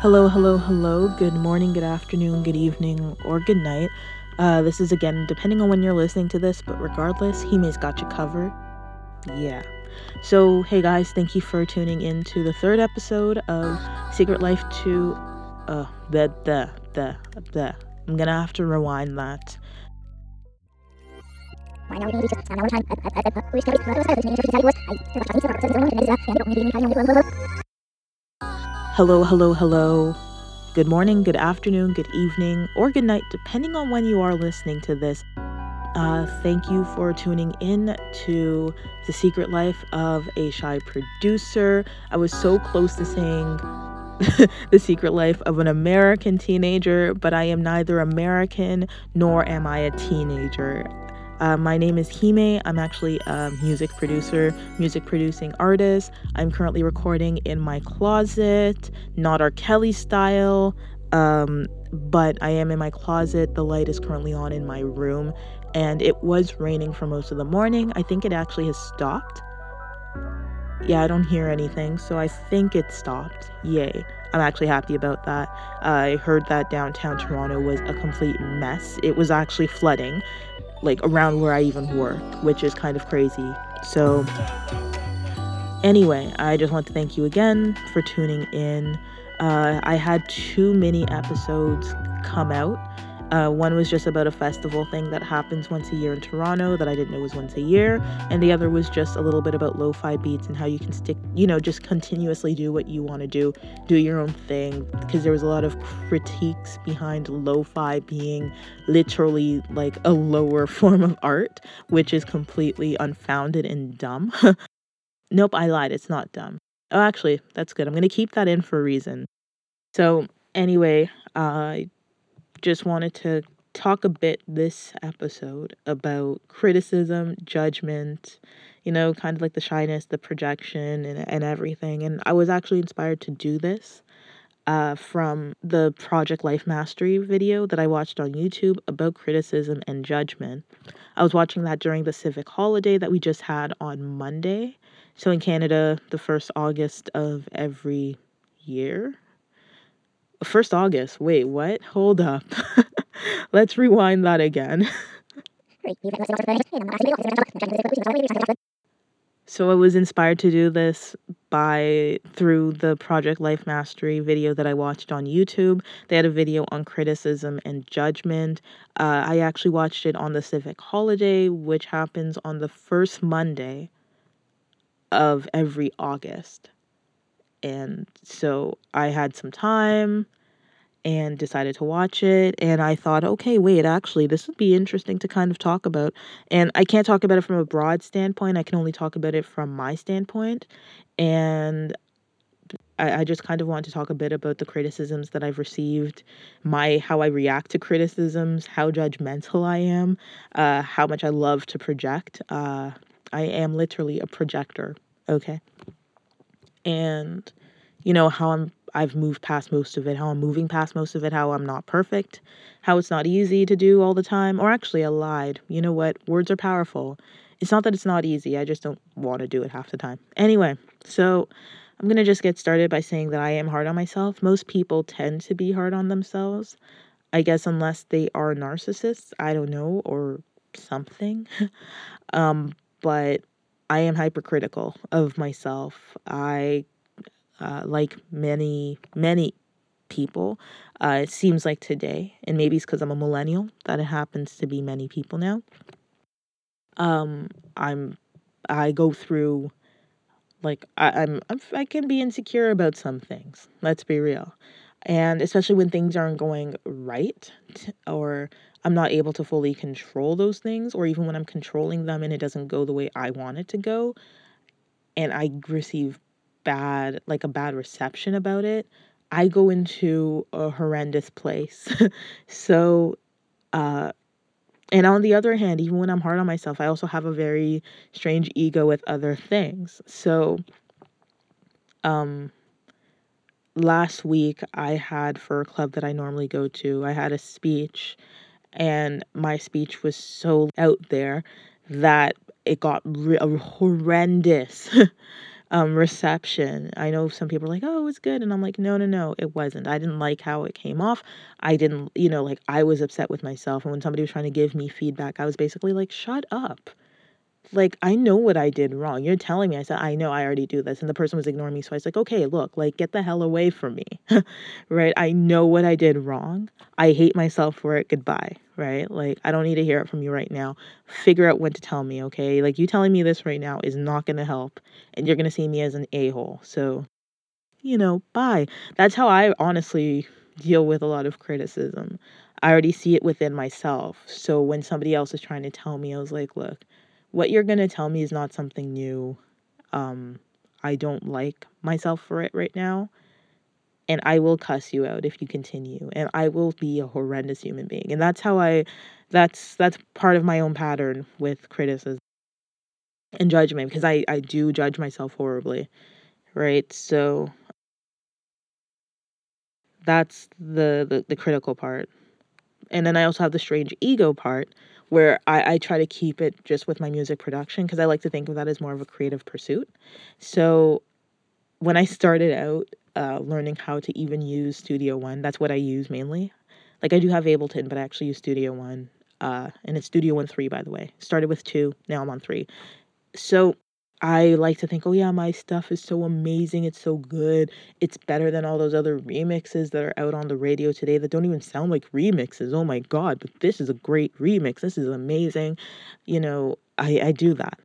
Hello, hello, hello. Good morning, good afternoon, good evening, or good night. Uh, this is again, depending on when you're listening to this, but regardless, Hime's got you covered. Yeah. So, hey guys, thank you for tuning in to the third episode of Secret Life to. Uh, the, the, the, the. I'm gonna have to rewind that. Hello, hello, hello. Good morning, good afternoon, good evening, or good night, depending on when you are listening to this. Uh, thank you for tuning in to The Secret Life of a Shy Producer. I was so close to saying The Secret Life of an American Teenager, but I am neither American nor am I a teenager. Uh, my name is Hime. I'm actually a music producer, music producing artist. I'm currently recording in my closet, not R. Kelly style, um, but I am in my closet. The light is currently on in my room, and it was raining for most of the morning. I think it actually has stopped. Yeah, I don't hear anything, so I think it stopped. Yay. I'm actually happy about that. I heard that downtown Toronto was a complete mess. It was actually flooding like around where I even work, which is kind of crazy. So, anyway, I just want to thank you again for tuning in. Uh, I had two mini episodes come out uh, one was just about a festival thing that happens once a year in Toronto that I didn't know was once a year. And the other was just a little bit about lo fi beats and how you can stick, you know, just continuously do what you want to do, do your own thing. Because there was a lot of critiques behind lo fi being literally like a lower form of art, which is completely unfounded and dumb. nope, I lied. It's not dumb. Oh, actually, that's good. I'm going to keep that in for a reason. So, anyway, I uh, just wanted to talk a bit this episode about criticism, judgment, you know, kind of like the shyness, the projection, and, and everything. And I was actually inspired to do this uh, from the Project Life Mastery video that I watched on YouTube about criticism and judgment. I was watching that during the civic holiday that we just had on Monday. So in Canada, the first August of every year, First August. Wait, what? Hold up. Let's rewind that again. so I was inspired to do this by through the Project Life Mastery video that I watched on YouTube. They had a video on criticism and judgment. Uh, I actually watched it on the civic holiday, which happens on the first Monday of every August. And so I had some time and decided to watch it. And I thought, okay, wait, actually, this would be interesting to kind of talk about. And I can't talk about it from a broad standpoint, I can only talk about it from my standpoint. And I, I just kind of want to talk a bit about the criticisms that I've received, my how I react to criticisms, how judgmental I am, uh, how much I love to project. Uh, I am literally a projector, okay? And you know, how I'm I've moved past most of it, how I'm moving past most of it, how I'm not perfect, how it's not easy to do all the time. Or actually, I lied. You know what? Words are powerful. It's not that it's not easy, I just don't want to do it half the time. Anyway, so I'm going to just get started by saying that I am hard on myself. Most people tend to be hard on themselves. I guess unless they are narcissists, I don't know, or something. um, but I am hypercritical of myself. I uh, like many, many people. Uh, it seems like today, and maybe it's because I'm a millennial that it happens to be many people now. Um, I'm, I go through, like I, I'm, I'm, I can be insecure about some things. Let's be real, and especially when things aren't going right, or I'm not able to fully control those things, or even when I'm controlling them and it doesn't go the way I want it to go, and I receive bad like a bad reception about it i go into a horrendous place. So uh and on the other hand even when i'm hard on myself i also have a very strange ego with other things. So um last week i had for a club that i normally go to i had a speech and my speech was so out there that it got re- horrendous Um, reception. I know some people are like, oh, it was good. And I'm like, no, no, no, it wasn't. I didn't like how it came off. I didn't, you know, like I was upset with myself. And when somebody was trying to give me feedback, I was basically like, shut up like I know what I did wrong. You're telling me. I said, I know I already do this. And the person was ignoring me. So I was like, okay, look, like get the hell away from me. right? I know what I did wrong. I hate myself for it. Goodbye. Right? Like I don't need to hear it from you right now. Figure out when to tell me, okay? Like you telling me this right now is not gonna help. And you're gonna see me as an a-hole. So, you know, bye. That's how I honestly deal with a lot of criticism. I already see it within myself. So when somebody else is trying to tell me, I was like, look, what you're going to tell me is not something new. Um, I don't like myself for it right now. And I will cuss you out if you continue. And I will be a horrendous human being. And that's how I that's that's part of my own pattern with criticism and judgment because I, I do judge myself horribly. Right? So that's the, the the critical part. And then I also have the strange ego part where I, I try to keep it just with my music production because I like to think of that as more of a creative pursuit. So when I started out uh, learning how to even use Studio One, that's what I use mainly. Like I do have Ableton, but I actually use Studio One. Uh, and it's Studio One 3, by the way. Started with 2, now I'm on 3. So I like to think, oh yeah, my stuff is so amazing. It's so good. It's better than all those other remixes that are out on the radio today that don't even sound like remixes. Oh my God, but this is a great remix. This is amazing. You know, I, I do that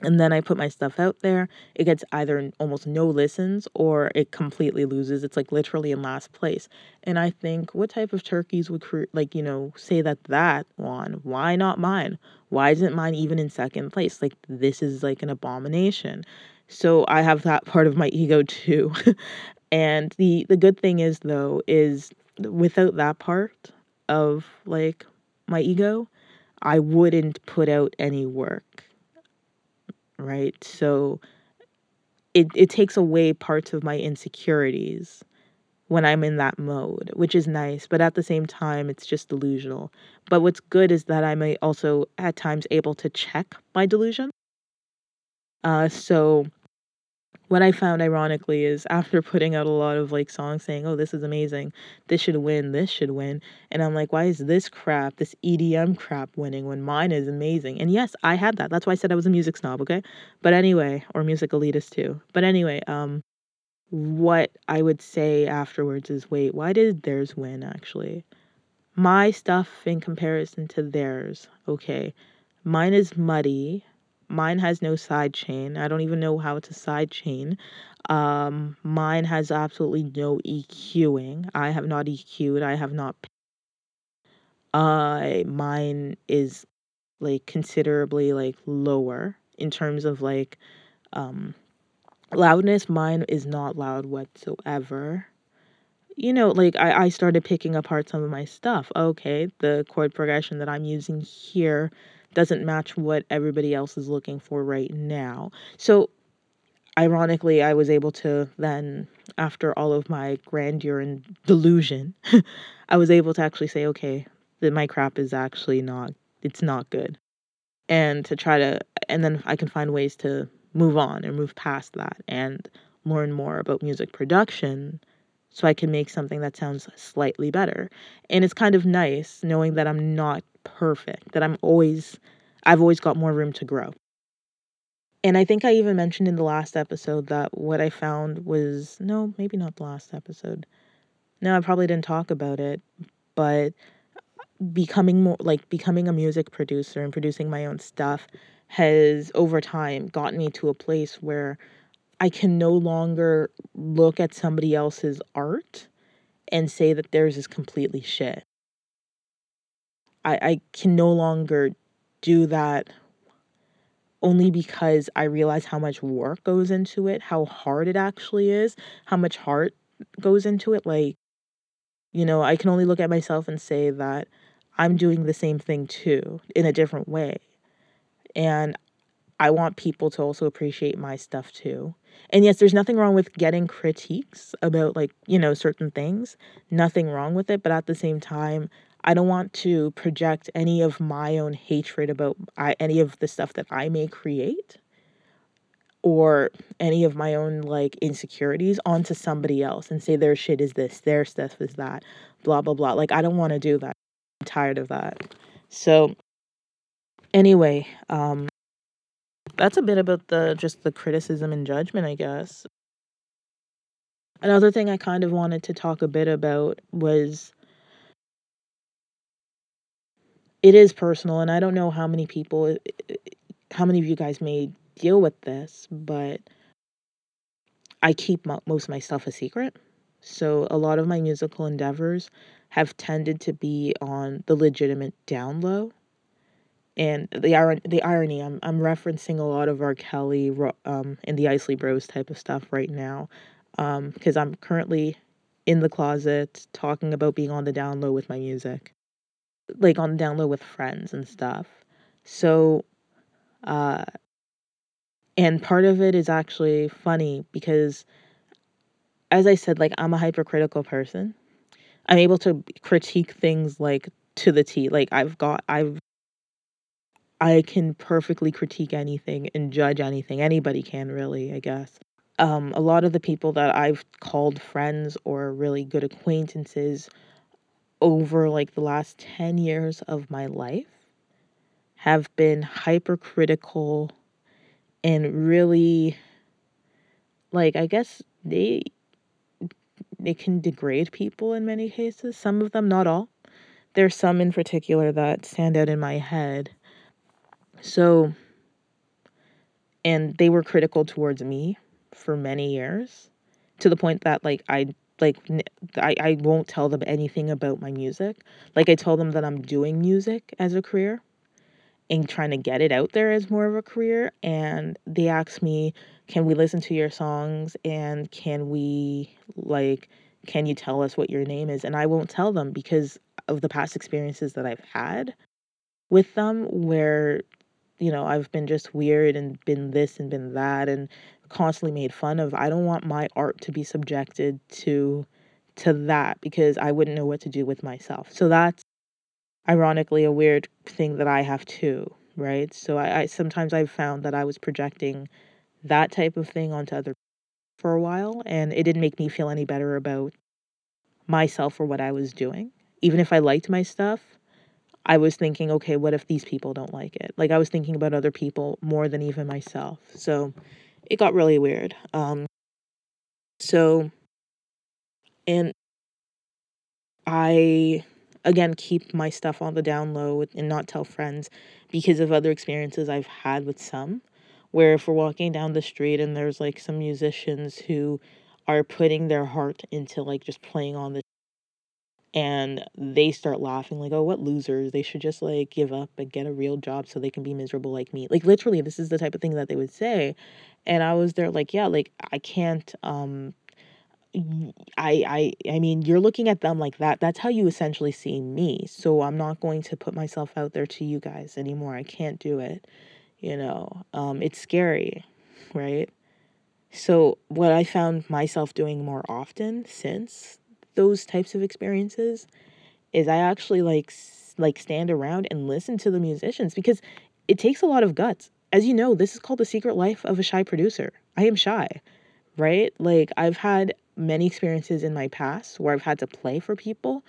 and then I put my stuff out there, it gets either almost no listens or it completely loses. It's like literally in last place. And I think, what type of turkeys would cre- like you know say that that one? Why not mine? Why isn't mine even in second place? Like this is like an abomination. So I have that part of my ego too. and the the good thing is though is without that part of like my ego, I wouldn't put out any work right? So it, it takes away parts of my insecurities when I'm in that mode, which is nice, but at the same time, it's just delusional. But what's good is that I'm also at times able to check my delusion. Uh, so what I found ironically is after putting out a lot of like songs saying, "Oh, this is amazing. This should win. This should win." And I'm like, "Why is this crap, this EDM crap winning when mine is amazing?" And yes, I had that. That's why I said I was a music snob, okay? But anyway, or music elitist too. But anyway, um what I would say afterwards is, "Wait, why did theirs win actually?" My stuff in comparison to theirs, okay. Mine is muddy Mine has no side chain. I don't even know how it's a side chain. Um, mine has absolutely no EQing. I have not EQ'd. I have not. Uh, mine is like considerably like lower in terms of like um loudness. Mine is not loud whatsoever. You know, like I, I started picking apart some of my stuff. Okay, the chord progression that I'm using here doesn't match what everybody else is looking for right now. So, ironically, I was able to then, after all of my grandeur and delusion, I was able to actually say, okay, that my crap is actually not, it's not good. And to try to, and then I can find ways to move on and move past that and learn more about music production so I can make something that sounds slightly better. And it's kind of nice knowing that I'm not perfect, that I'm always, I've always got more room to grow. And I think I even mentioned in the last episode that what I found was no, maybe not the last episode. No, I probably didn't talk about it, but becoming more like becoming a music producer and producing my own stuff has over time gotten me to a place where I can no longer look at somebody else's art and say that theirs is completely shit. I, I can no longer do that only because I realize how much work goes into it, how hard it actually is, how much heart goes into it. Like, you know, I can only look at myself and say that I'm doing the same thing too in a different way. And I want people to also appreciate my stuff too. And yes, there's nothing wrong with getting critiques about like, you know, certain things. Nothing wrong with it, but at the same time, I don't want to project any of my own hatred about I, any of the stuff that I may create or any of my own like insecurities onto somebody else and say their shit is this, their stuff is that, blah blah blah. Like I don't want to do that. I'm tired of that. So anyway, um that's a bit about the just the criticism and judgment, I guess. Another thing I kind of wanted to talk a bit about was it is personal and I don't know how many people how many of you guys may deal with this, but I keep most of my stuff a secret. So a lot of my musical endeavors have tended to be on the legitimate down low. And the iron the irony, I'm I'm referencing a lot of R. Kelly um, and the Isley Bros type of stuff right now, because um, I'm currently in the closet talking about being on the down low with my music, like on download with friends and stuff. So, uh, and part of it is actually funny because as I said, like I'm a hypercritical person. I'm able to critique things like to the T. Like I've got I've I can perfectly critique anything and judge anything. Anybody can really, I guess. Um, a lot of the people that I've called friends or really good acquaintances over like the last 10 years of my life have been hypercritical and really like I guess they they can degrade people in many cases. Some of them, not all. There's some in particular that stand out in my head. So, and they were critical towards me for many years to the point that like I like I, I won't tell them anything about my music. Like I tell them that I'm doing music as a career and trying to get it out there as more of a career. And they ask me, can we listen to your songs and can we, like, can you tell us what your name is? And I won't tell them because of the past experiences that I've had with them where, you know, I've been just weird and been this and been that and constantly made fun of. I don't want my art to be subjected to to that because I wouldn't know what to do with myself. So that's ironically a weird thing that I have too, right? So I, I sometimes I've found that I was projecting that type of thing onto other for a while and it didn't make me feel any better about myself or what I was doing. Even if I liked my stuff, I was thinking, okay, what if these people don't like it? Like I was thinking about other people more than even myself. So it got really weird. Um so and I again keep my stuff on the down low and not tell friends because of other experiences I've had with some where if we're walking down the street and there's like some musicians who are putting their heart into like just playing on the and they start laughing like oh what losers they should just like give up and get a real job so they can be miserable like me like literally this is the type of thing that they would say and i was there like yeah like i can't um I I I mean, you're looking at them like that. That's how you essentially see me. So I'm not going to put myself out there to you guys anymore. I can't do it. You know, um, it's scary, right? So what I found myself doing more often since those types of experiences is I actually like like stand around and listen to the musicians because it takes a lot of guts. As you know, this is called the secret life of a shy producer. I am shy, right? Like I've had many experiences in my past where I've had to play for people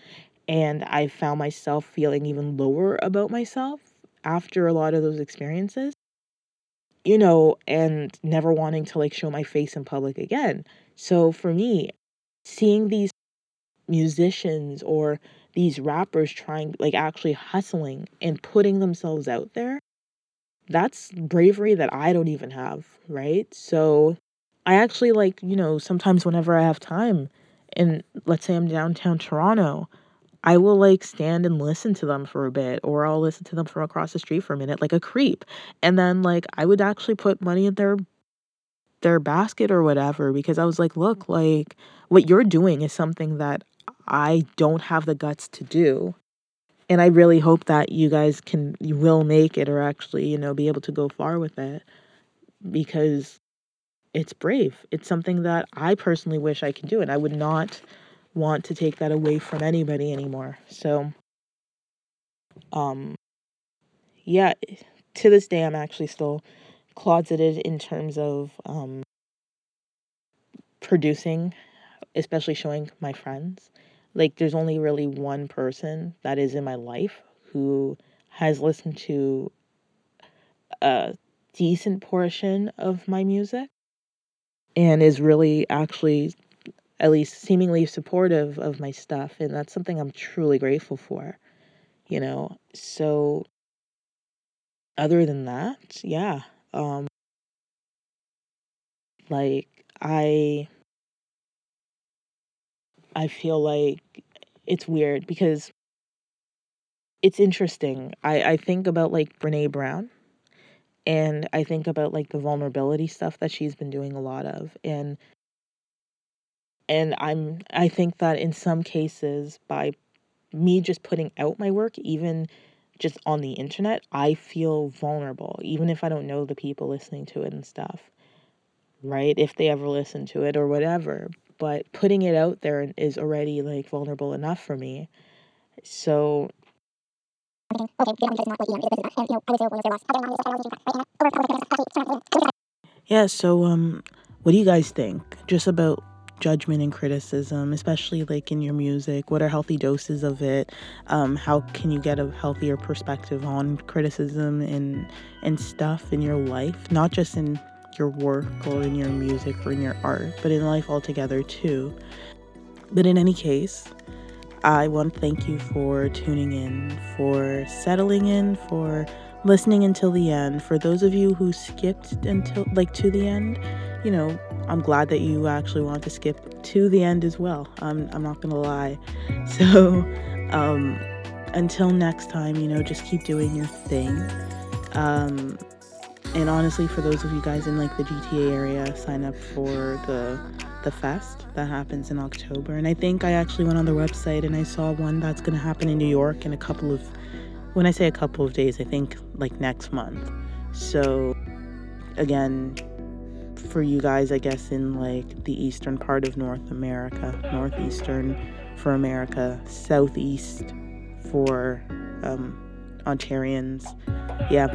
and I found myself feeling even lower about myself after a lot of those experiences. You know, and never wanting to like show my face in public again. So for me, seeing these musicians or these rappers trying like actually hustling and putting themselves out there, that's bravery that I don't even have, right? So I actually like, you know, sometimes whenever I have time and let's say I'm downtown Toronto, I will like stand and listen to them for a bit or I'll listen to them from across the street for a minute like a creep. And then like I would actually put money in their their basket or whatever because I was like, look, like what you're doing is something that I don't have the guts to do. And I really hope that you guys can you will make it or actually, you know, be able to go far with it because it's brave. It's something that I personally wish I could do, and I would not want to take that away from anybody anymore. So, um, yeah, to this day, I'm actually still closeted in terms of um, producing, especially showing my friends. Like, there's only really one person that is in my life who has listened to a decent portion of my music and is really actually at least seemingly supportive of my stuff. And that's something I'm truly grateful for you know? So other than that yeah um like I I feel like it's weird because it's interesting. I I think about like Brené Brown and I think about like the vulnerability stuff that she's been doing a lot of and and I'm I think that in some cases by me just putting out my work even just on the internet, I feel vulnerable even if I don't know the people listening to it and stuff. Right? If they ever listen to it or whatever, but putting it out there is already like vulnerable enough for me. So yeah, so um what do you guys think just about judgment and criticism, especially like in your music? What are healthy doses of it? Um, how can you get a healthier perspective on criticism and and stuff in your life, not just in your work or in your music or in your art, but in life altogether too. But in any case, I want to thank you for tuning in, for settling in, for listening until the end. For those of you who skipped until like to the end, you know, I'm glad that you actually want to skip to the end as well. I'm I'm not gonna lie. So um until next time, you know, just keep doing your thing. Um and honestly, for those of you guys in like the GTA area, sign up for the the fest that happens in October. And I think I actually went on the website and I saw one that's going to happen in New York in a couple of when I say a couple of days, I think like next month. So again, for you guys, I guess in like the eastern part of North America, northeastern for America, southeast for um, Ontarians. Yeah,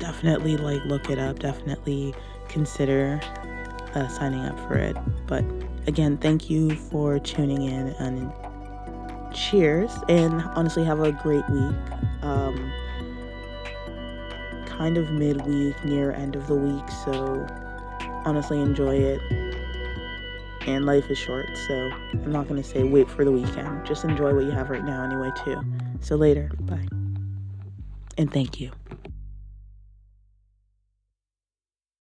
definitely like look it up. Definitely consider uh, signing up for it. But again, thank you for tuning in and cheers. And honestly, have a great week. Um, kind of midweek, near end of the week. So honestly, enjoy it. And life is short, so I'm not going to say wait for the weekend. Just enjoy what you have right now, anyway, too. So later, bye. And thank you.